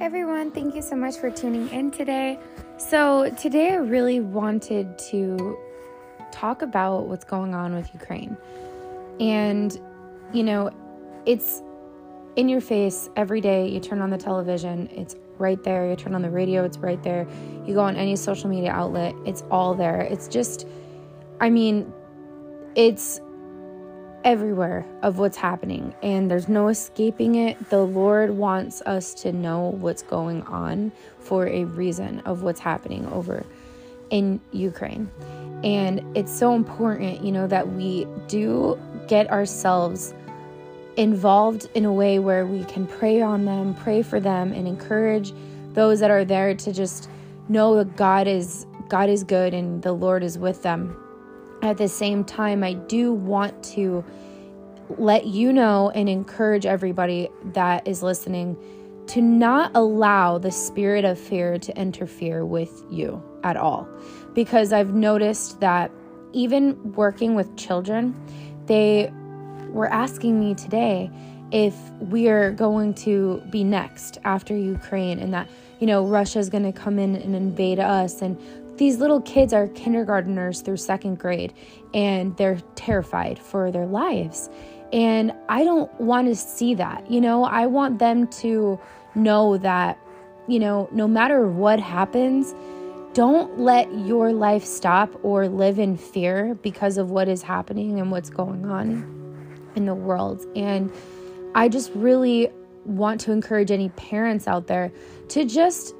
Everyone, thank you so much for tuning in today. So, today I really wanted to talk about what's going on with Ukraine. And, you know, it's in your face every day. You turn on the television, it's right there. You turn on the radio, it's right there. You go on any social media outlet, it's all there. It's just, I mean, it's everywhere of what's happening and there's no escaping it. The Lord wants us to know what's going on for a reason of what's happening over in Ukraine. And it's so important, you know, that we do get ourselves involved in a way where we can pray on them, pray for them and encourage those that are there to just know that God is God is good and the Lord is with them at the same time, I do want to let you know and encourage everybody that is listening to not allow the spirit of fear to interfere with you at all. Because I've noticed that even working with children, they were asking me today if we are going to be next after Ukraine and that, you know, Russia is going to come in and invade us and these little kids are kindergarteners through second grade and they're terrified for their lives. And I don't want to see that. You know, I want them to know that, you know, no matter what happens, don't let your life stop or live in fear because of what is happening and what's going on in the world. And I just really want to encourage any parents out there to just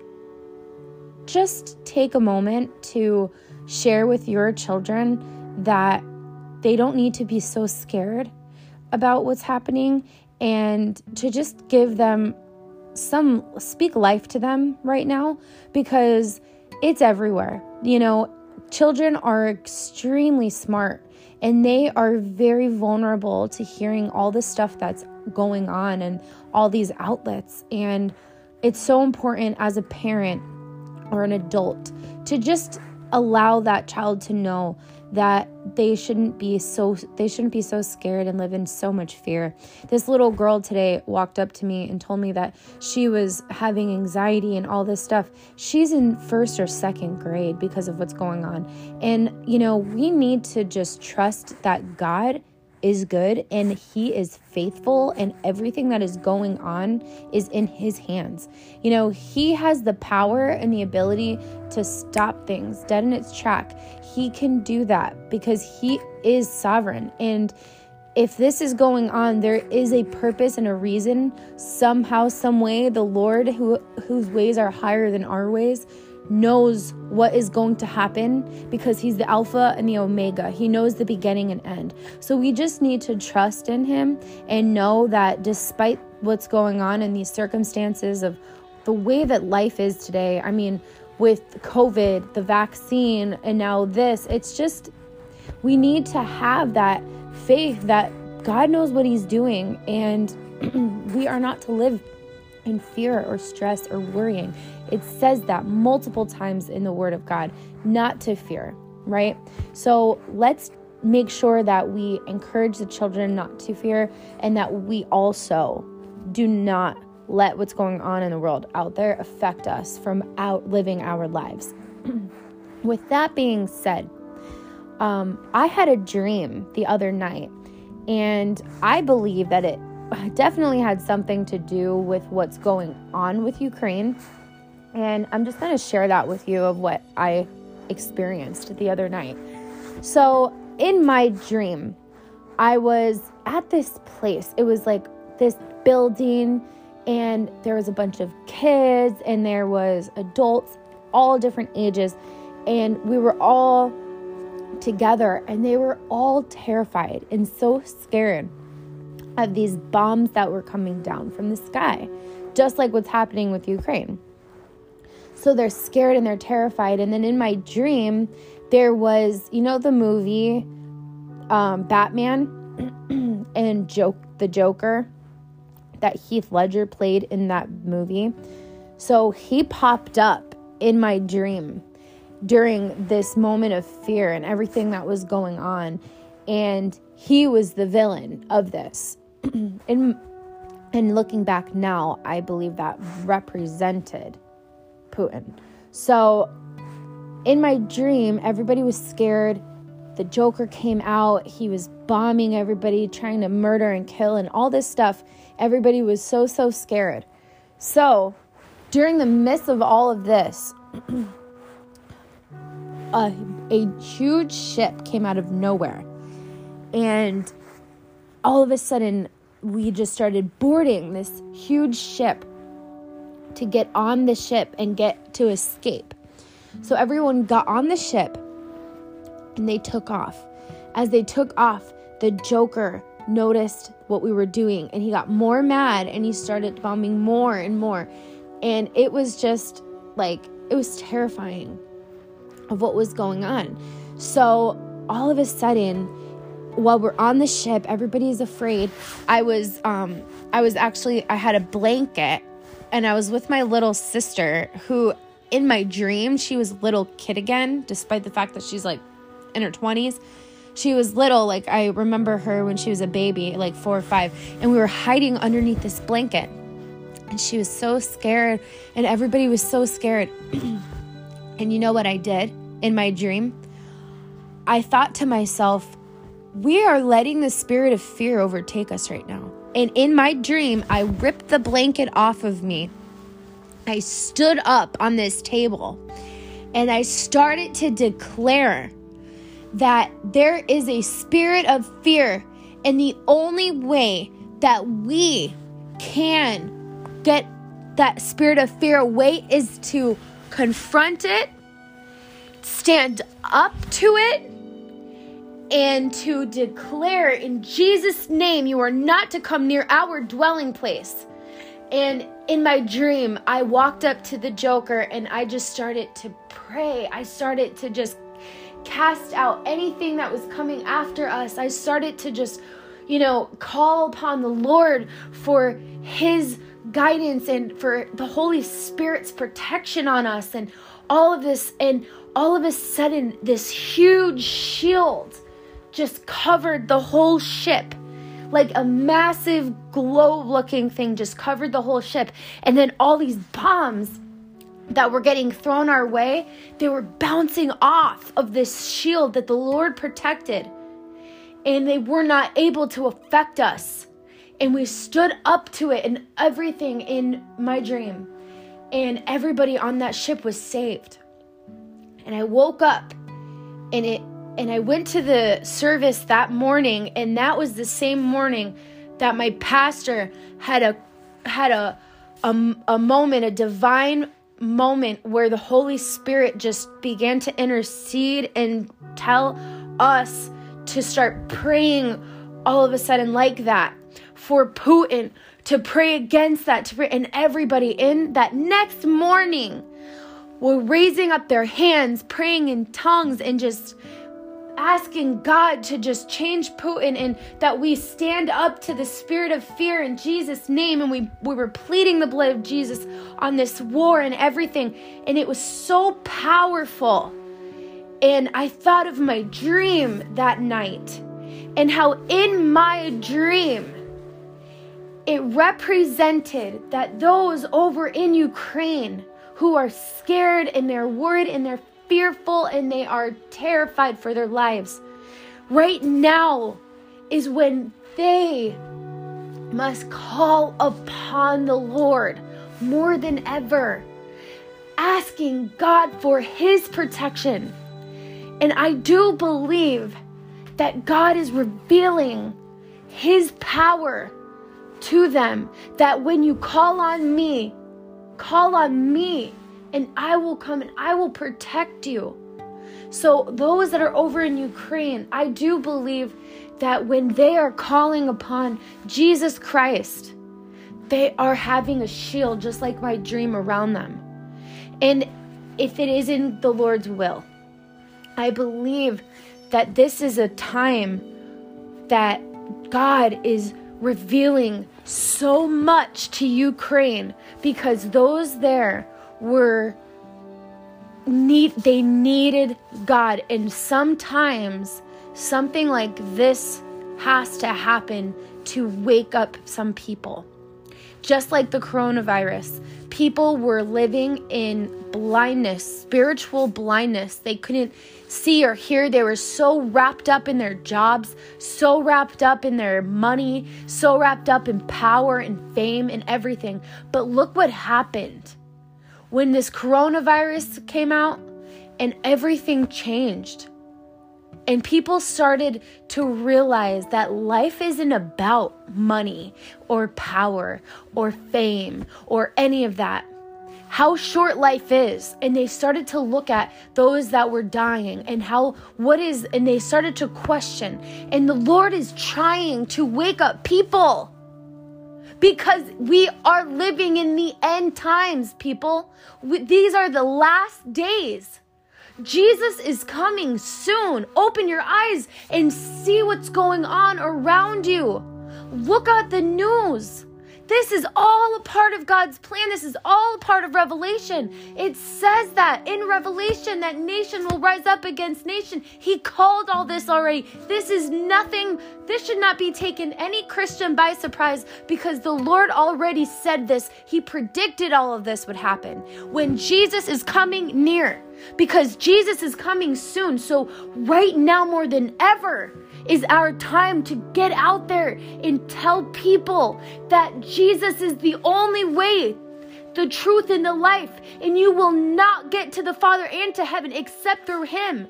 just take a moment to share with your children that they don't need to be so scared about what's happening and to just give them some speak life to them right now because it's everywhere. You know, children are extremely smart and they are very vulnerable to hearing all the stuff that's going on and all these outlets. And it's so important as a parent or an adult to just allow that child to know that they shouldn't be so they shouldn't be so scared and live in so much fear. This little girl today walked up to me and told me that she was having anxiety and all this stuff. She's in first or second grade because of what's going on. And you know, we need to just trust that God is good and he is faithful and everything that is going on is in his hands. You know, he has the power and the ability to stop things dead in its track. He can do that because he is sovereign and if this is going on there is a purpose and a reason somehow some way the lord who whose ways are higher than our ways knows what is going to happen because he's the Alpha and the Omega. He knows the beginning and end. So we just need to trust in him and know that despite what's going on in these circumstances of the way that life is today, I mean, with COVID, the vaccine, and now this, it's just, we need to have that faith that God knows what he's doing and we are not to live in fear or stress or worrying. It says that multiple times in the Word of God, not to fear, right? So let's make sure that we encourage the children not to fear and that we also do not let what's going on in the world out there affect us from out living our lives. With that being said, um, I had a dream the other night, and I believe that it definitely had something to do with what's going on with Ukraine. And I'm just going to share that with you of what I experienced the other night. So, in my dream, I was at this place. It was like this building, and there was a bunch of kids, and there was adults, all different ages, and we were all together, and they were all terrified and so scared of these bombs that were coming down from the sky, just like what's happening with Ukraine. So they're scared and they're terrified. And then in my dream, there was, you know, the movie um, Batman and Joke, the Joker that Heath Ledger played in that movie. So he popped up in my dream during this moment of fear and everything that was going on. And he was the villain of this. in And looking back now, I believe that represented Putin. So in my dream, everybody was scared. The Joker came out. He was bombing everybody, trying to murder and kill, and all this stuff. Everybody was so, so scared. So, during the midst of all of this, a, a huge ship came out of nowhere. And all of a sudden, we just started boarding this huge ship to get on the ship and get to escape. So everyone got on the ship and they took off. As they took off, the Joker noticed what we were doing and he got more mad and he started bombing more and more. And it was just like, it was terrifying of what was going on. So all of a sudden, while we're on the ship, everybody is afraid. I was, um, I was actually, I had a blanket and I was with my little sister who in my dream, she was little kid again, despite the fact that she's like in her 20s. She was little, like I remember her when she was a baby, like four or five, and we were hiding underneath this blanket. And she was so scared, and everybody was so scared. and you know what I did in my dream? I thought to myself, we are letting the spirit of fear overtake us right now. And in my dream, I ripped the blanket off of me. I stood up on this table and I started to declare that there is a spirit of fear, and the only way that we can get that spirit of fear away is to confront it, stand up to it, and to declare in Jesus' name, you are not to come near our dwelling place. And in my dream, I walked up to the Joker and I just started to pray. I started to just cast out anything that was coming after us. I started to just, you know, call upon the Lord for His guidance and for the Holy Spirit's protection on us and all of this. And all of a sudden, this huge shield just covered the whole ship like a massive globe looking thing just covered the whole ship. And then all these bombs that were getting thrown our way, they were bouncing off of this shield that the Lord protected. And they were not able to affect us. And we stood up to it and everything in my dream. And everybody on that ship was saved. And I woke up and it and I went to the service that morning, and that was the same morning that my pastor had a had a a, a moment, a divine moment where the Holy Spirit just began to intercede and tell us to start praying all of a sudden like that for Putin to pray against that to pray and everybody in that next morning were raising up their hands praying in tongues and just asking God to just change Putin and that we stand up to the spirit of fear in Jesus' name. And we, we were pleading the blood of Jesus on this war and everything. And it was so powerful. And I thought of my dream that night and how in my dream, it represented that those over in Ukraine who are scared and they're worried and they're fearful and they are terrified for their lives. Right now is when they must call upon the Lord more than ever, asking God for His protection. And I do believe that God is revealing His power to them, that when you call on me, call on me and I will come and I will protect you. So, those that are over in Ukraine, I do believe that when they are calling upon Jesus Christ, they are having a shield just like my dream around them. And if it is in the Lord's will, I believe that this is a time that God is revealing so much to Ukraine because those there were need they needed God and sometimes something like this has to happen to wake up some people. just like the coronavirus. People were living in blindness, spiritual blindness. They couldn't see or hear. They were so wrapped up in their jobs, so wrapped up in their money, so wrapped up in power and fame and everything. But look what happened when this coronavirus came out and everything changed. And people started to realize that life isn't about money or power or fame or any of that. How short life is. And they started to look at those that were dying and how, what is, and they started to question. And the Lord is trying to wake up people because we are living in the end times, people. We, these are the last days. Jesus is coming soon. Open your eyes and see what's going on around you. Look at the news. This is all a part of God's plan. This is all a part of Revelation. It says that in Revelation that nation will rise up against nation. He called all this already. This is nothing, this should not be taken any Christian by surprise because the Lord already said this. He predicted all of this would happen. When Jesus is coming near, because Jesus is coming soon. So, right now, more than ever, is our time to get out there and tell people that Jesus is the only way, the truth, and the life, and you will not get to the Father and to heaven except through Him.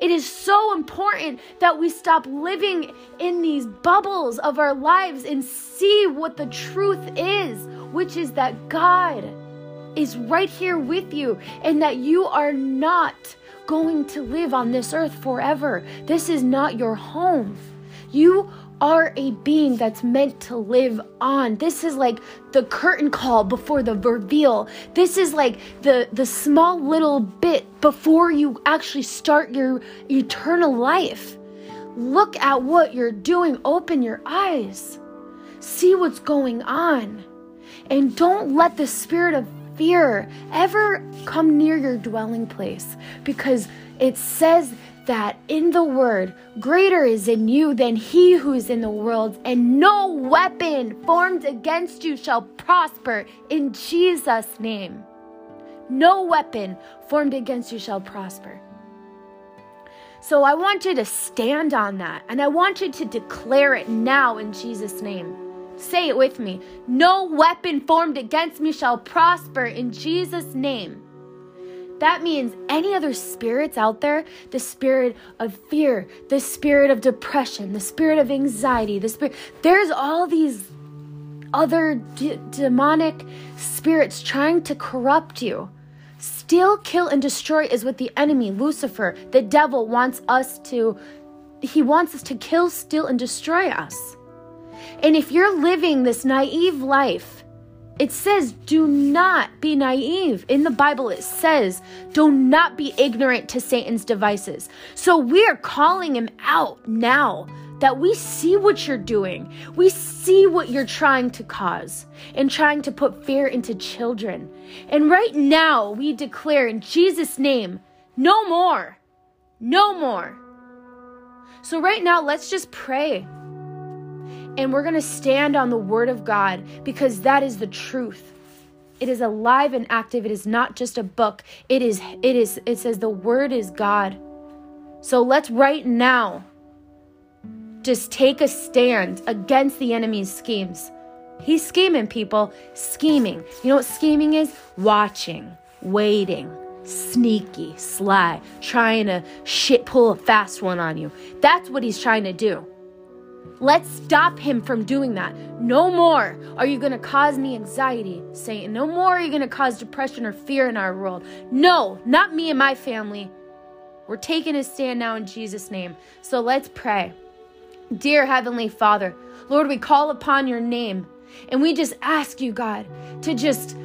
It is so important that we stop living in these bubbles of our lives and see what the truth is, which is that God is right here with you and that you are not going to live on this earth forever. This is not your home. You are a being that's meant to live on. This is like the curtain call before the reveal. This is like the the small little bit before you actually start your eternal life. Look at what you're doing. Open your eyes. See what's going on. And don't let the spirit of fear ever come near your dwelling place because it says that in the word, greater is in you than he who is in the world, and no weapon formed against you shall prosper in Jesus' name. No weapon formed against you shall prosper. So I want you to stand on that and I want you to declare it now in Jesus' name. Say it with me. No weapon formed against me shall prosper in Jesus' name. That means any other spirits out there, the spirit of fear, the spirit of depression, the spirit of anxiety, the spirit, there's all these other d- demonic spirits trying to corrupt you. Steal, kill, and destroy is what the enemy, Lucifer, the devil, wants us to. He wants us to kill, steal, and destroy us. And if you're living this naive life, it says, do not be naive. In the Bible, it says, do not be ignorant to Satan's devices. So we are calling him out now that we see what you're doing. We see what you're trying to cause and trying to put fear into children. And right now, we declare in Jesus' name, no more. No more. So, right now, let's just pray. And we're going to stand on the word of God because that is the truth. It is alive and active. It is not just a book. It is it is it says the word is God. So let's right now just take a stand against the enemy's schemes. He's scheming, people. Scheming. You know what scheming is? Watching, waiting, sneaky, sly, trying to shit pull a fast one on you. That's what he's trying to do. Let's stop him from doing that. No more are you going to cause me anxiety, Satan. No more are you going to cause depression or fear in our world. No, not me and my family. We're taking a stand now in Jesus' name. So let's pray. Dear Heavenly Father, Lord, we call upon your name and we just ask you, God, to just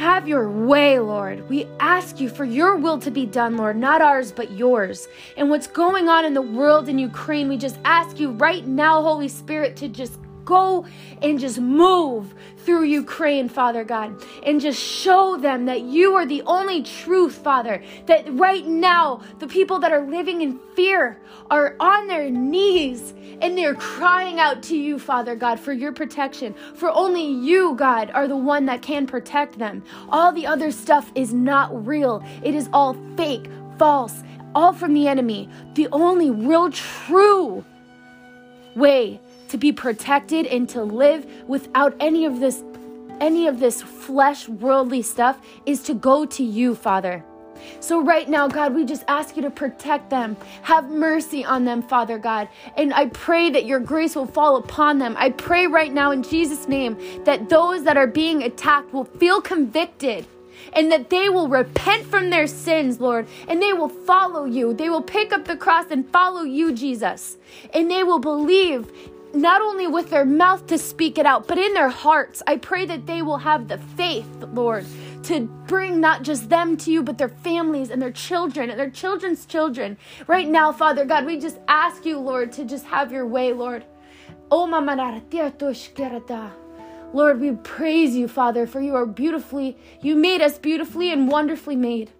have your way, Lord. We ask you for your will to be done, Lord, not ours, but yours. And what's going on in the world in Ukraine, we just ask you right now, Holy Spirit, to just go and just move through Ukraine, Father God, and just show them that you are the only truth, Father. That right now, the people that are living in fear are on their knees and they're crying out to you, Father God, for your protection. For only you, God, are the one that can protect them. All the other stuff is not real, it is all fake, false, all from the enemy. The only real, true way to be protected and to live without any of this any of this flesh worldly stuff is to go to you, Father. So, right now, God, we just ask you to protect them. Have mercy on them, Father God. And I pray that your grace will fall upon them. I pray right now in Jesus' name that those that are being attacked will feel convicted and that they will repent from their sins, Lord, and they will follow you. They will pick up the cross and follow you, Jesus. And they will believe not only with their mouth to speak it out, but in their hearts. I pray that they will have the faith, Lord, to bring not just them to you, but their families and their children and their children's children. Right now, Father God, we just ask you, Lord, to just have your way, Lord. Oh, Lord, we praise you, Father, for you are beautifully, you made us beautifully and wonderfully made.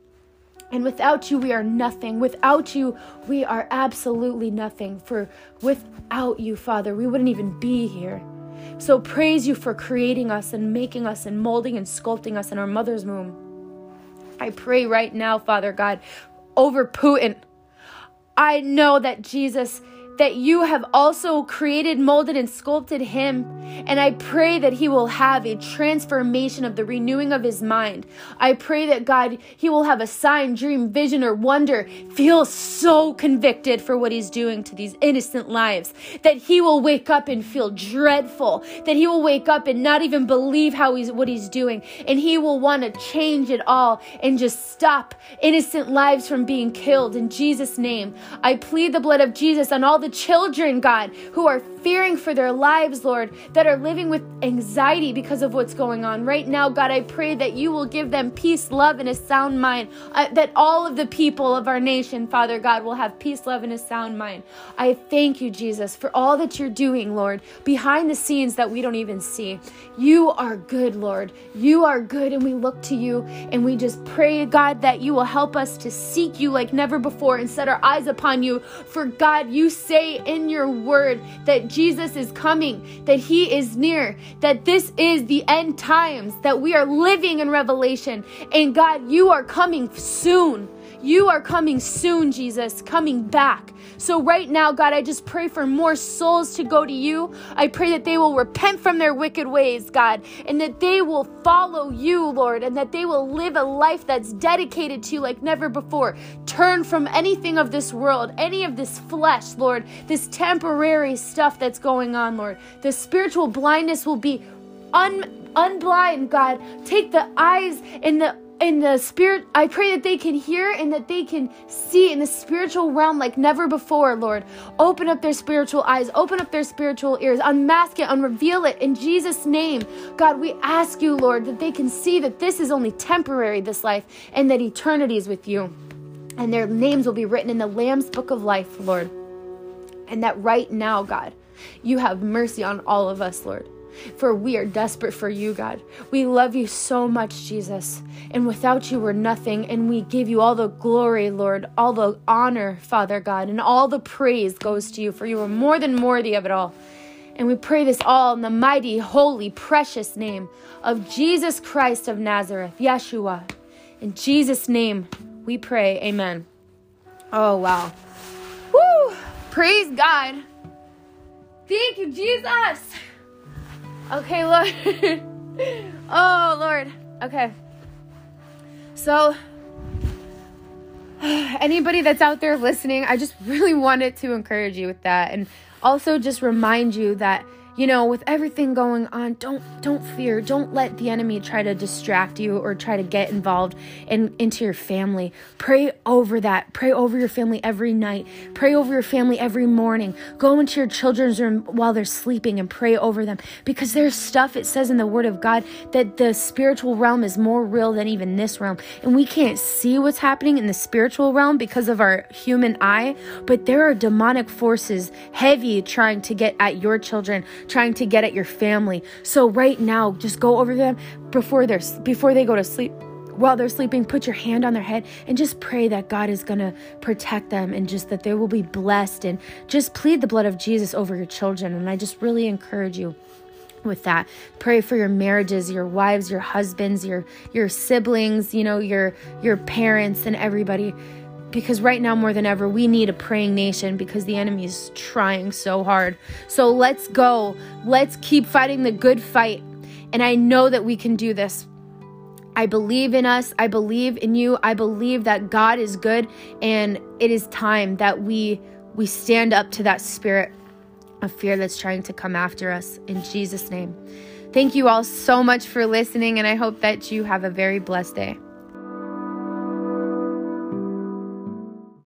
And without you, we are nothing. Without you, we are absolutely nothing. For without you, Father, we wouldn't even be here. So praise you for creating us and making us and molding and sculpting us in our mother's womb. I pray right now, Father God, over Putin. I know that Jesus that you have also created, molded, and sculpted him. And I pray that he will have a transformation of the renewing of his mind. I pray that God, he will have a sign, dream, vision, or wonder, feel so convicted for what he's doing to these innocent lives, that he will wake up and feel dreadful, that he will wake up and not even believe how he's what he's doing, and he will want to change it all and just stop innocent lives from being killed. In Jesus' name, I plead the blood of Jesus on all the children, God, who are fearing for their lives, Lord, that are living with anxiety because of what's going on. Right now, God, I pray that you will give them peace, love, and a sound mind, uh, that all of the people of our nation, Father God, will have peace, love, and a sound mind. I thank you, Jesus, for all that you're doing, Lord, behind the scenes that we don't even see. You are good, Lord. You are good, and we look to you and we just pray, God, that you will help us to seek you like never before and set our eyes upon you. For God, you say in your word that Jesus is coming, that he is near, that this is the end times, that we are living in Revelation. And God, you are coming soon. You are coming soon, Jesus, coming back. So, right now, God, I just pray for more souls to go to you. I pray that they will repent from their wicked ways, God, and that they will follow you, Lord, and that they will live a life that's dedicated to you like never before. Turn from anything of this world, any of this flesh, Lord, this temporary stuff that's going on, Lord. The spiritual blindness will be un- unblind, God. Take the eyes and the in the spirit i pray that they can hear and that they can see in the spiritual realm like never before lord. Open up their spiritual eyes open up their spiritual ears unmask it unreveal it in jesus name. God we ask you lord that they can see that this is only temporary this life and that eternity is with you. And their names will be written in the lamb's book of life lord. And that right now god you have mercy on all of us lord for we are desperate for you, God. We love you so much, Jesus. And without you, we're nothing. And we give you all the glory, Lord, all the honor, Father God, and all the praise goes to you, for you are more than worthy of it all. And we pray this all in the mighty, holy, precious name of Jesus Christ of Nazareth, Yeshua. In Jesus' name we pray. Amen. Oh, wow. Woo! Praise God. Thank you, Jesus. Okay, Lord. oh, Lord. Okay. So, anybody that's out there listening, I just really wanted to encourage you with that and also just remind you that you know with everything going on don't don't fear. Don't let the enemy try to distract you or try to get involved in into your family. Pray over that. Pray over your family every night. Pray over your family every morning. Go into your children's room while they're sleeping and pray over them. Because there's stuff it says in the word of god that the spiritual realm is more real than even this realm. And we can't see what's happening in the spiritual realm because of our human eye but there are demonic forces heavy trying to get at your children trying to get at your family. So right now, just go over them before they're before they go to sleep while they're sleeping, put your hand on their head and just pray that God is going to protect them and just that they will be blessed and just plead the blood of Jesus over your children. And I just really encourage you with that pray for your marriages your wives your husbands your your siblings you know your your parents and everybody because right now more than ever we need a praying nation because the enemy is trying so hard so let's go let's keep fighting the good fight and i know that we can do this I believe in us. I believe in you. I believe that God is good and it is time that we we stand up to that spirit of fear that's trying to come after us in Jesus name. Thank you all so much for listening and I hope that you have a very blessed day.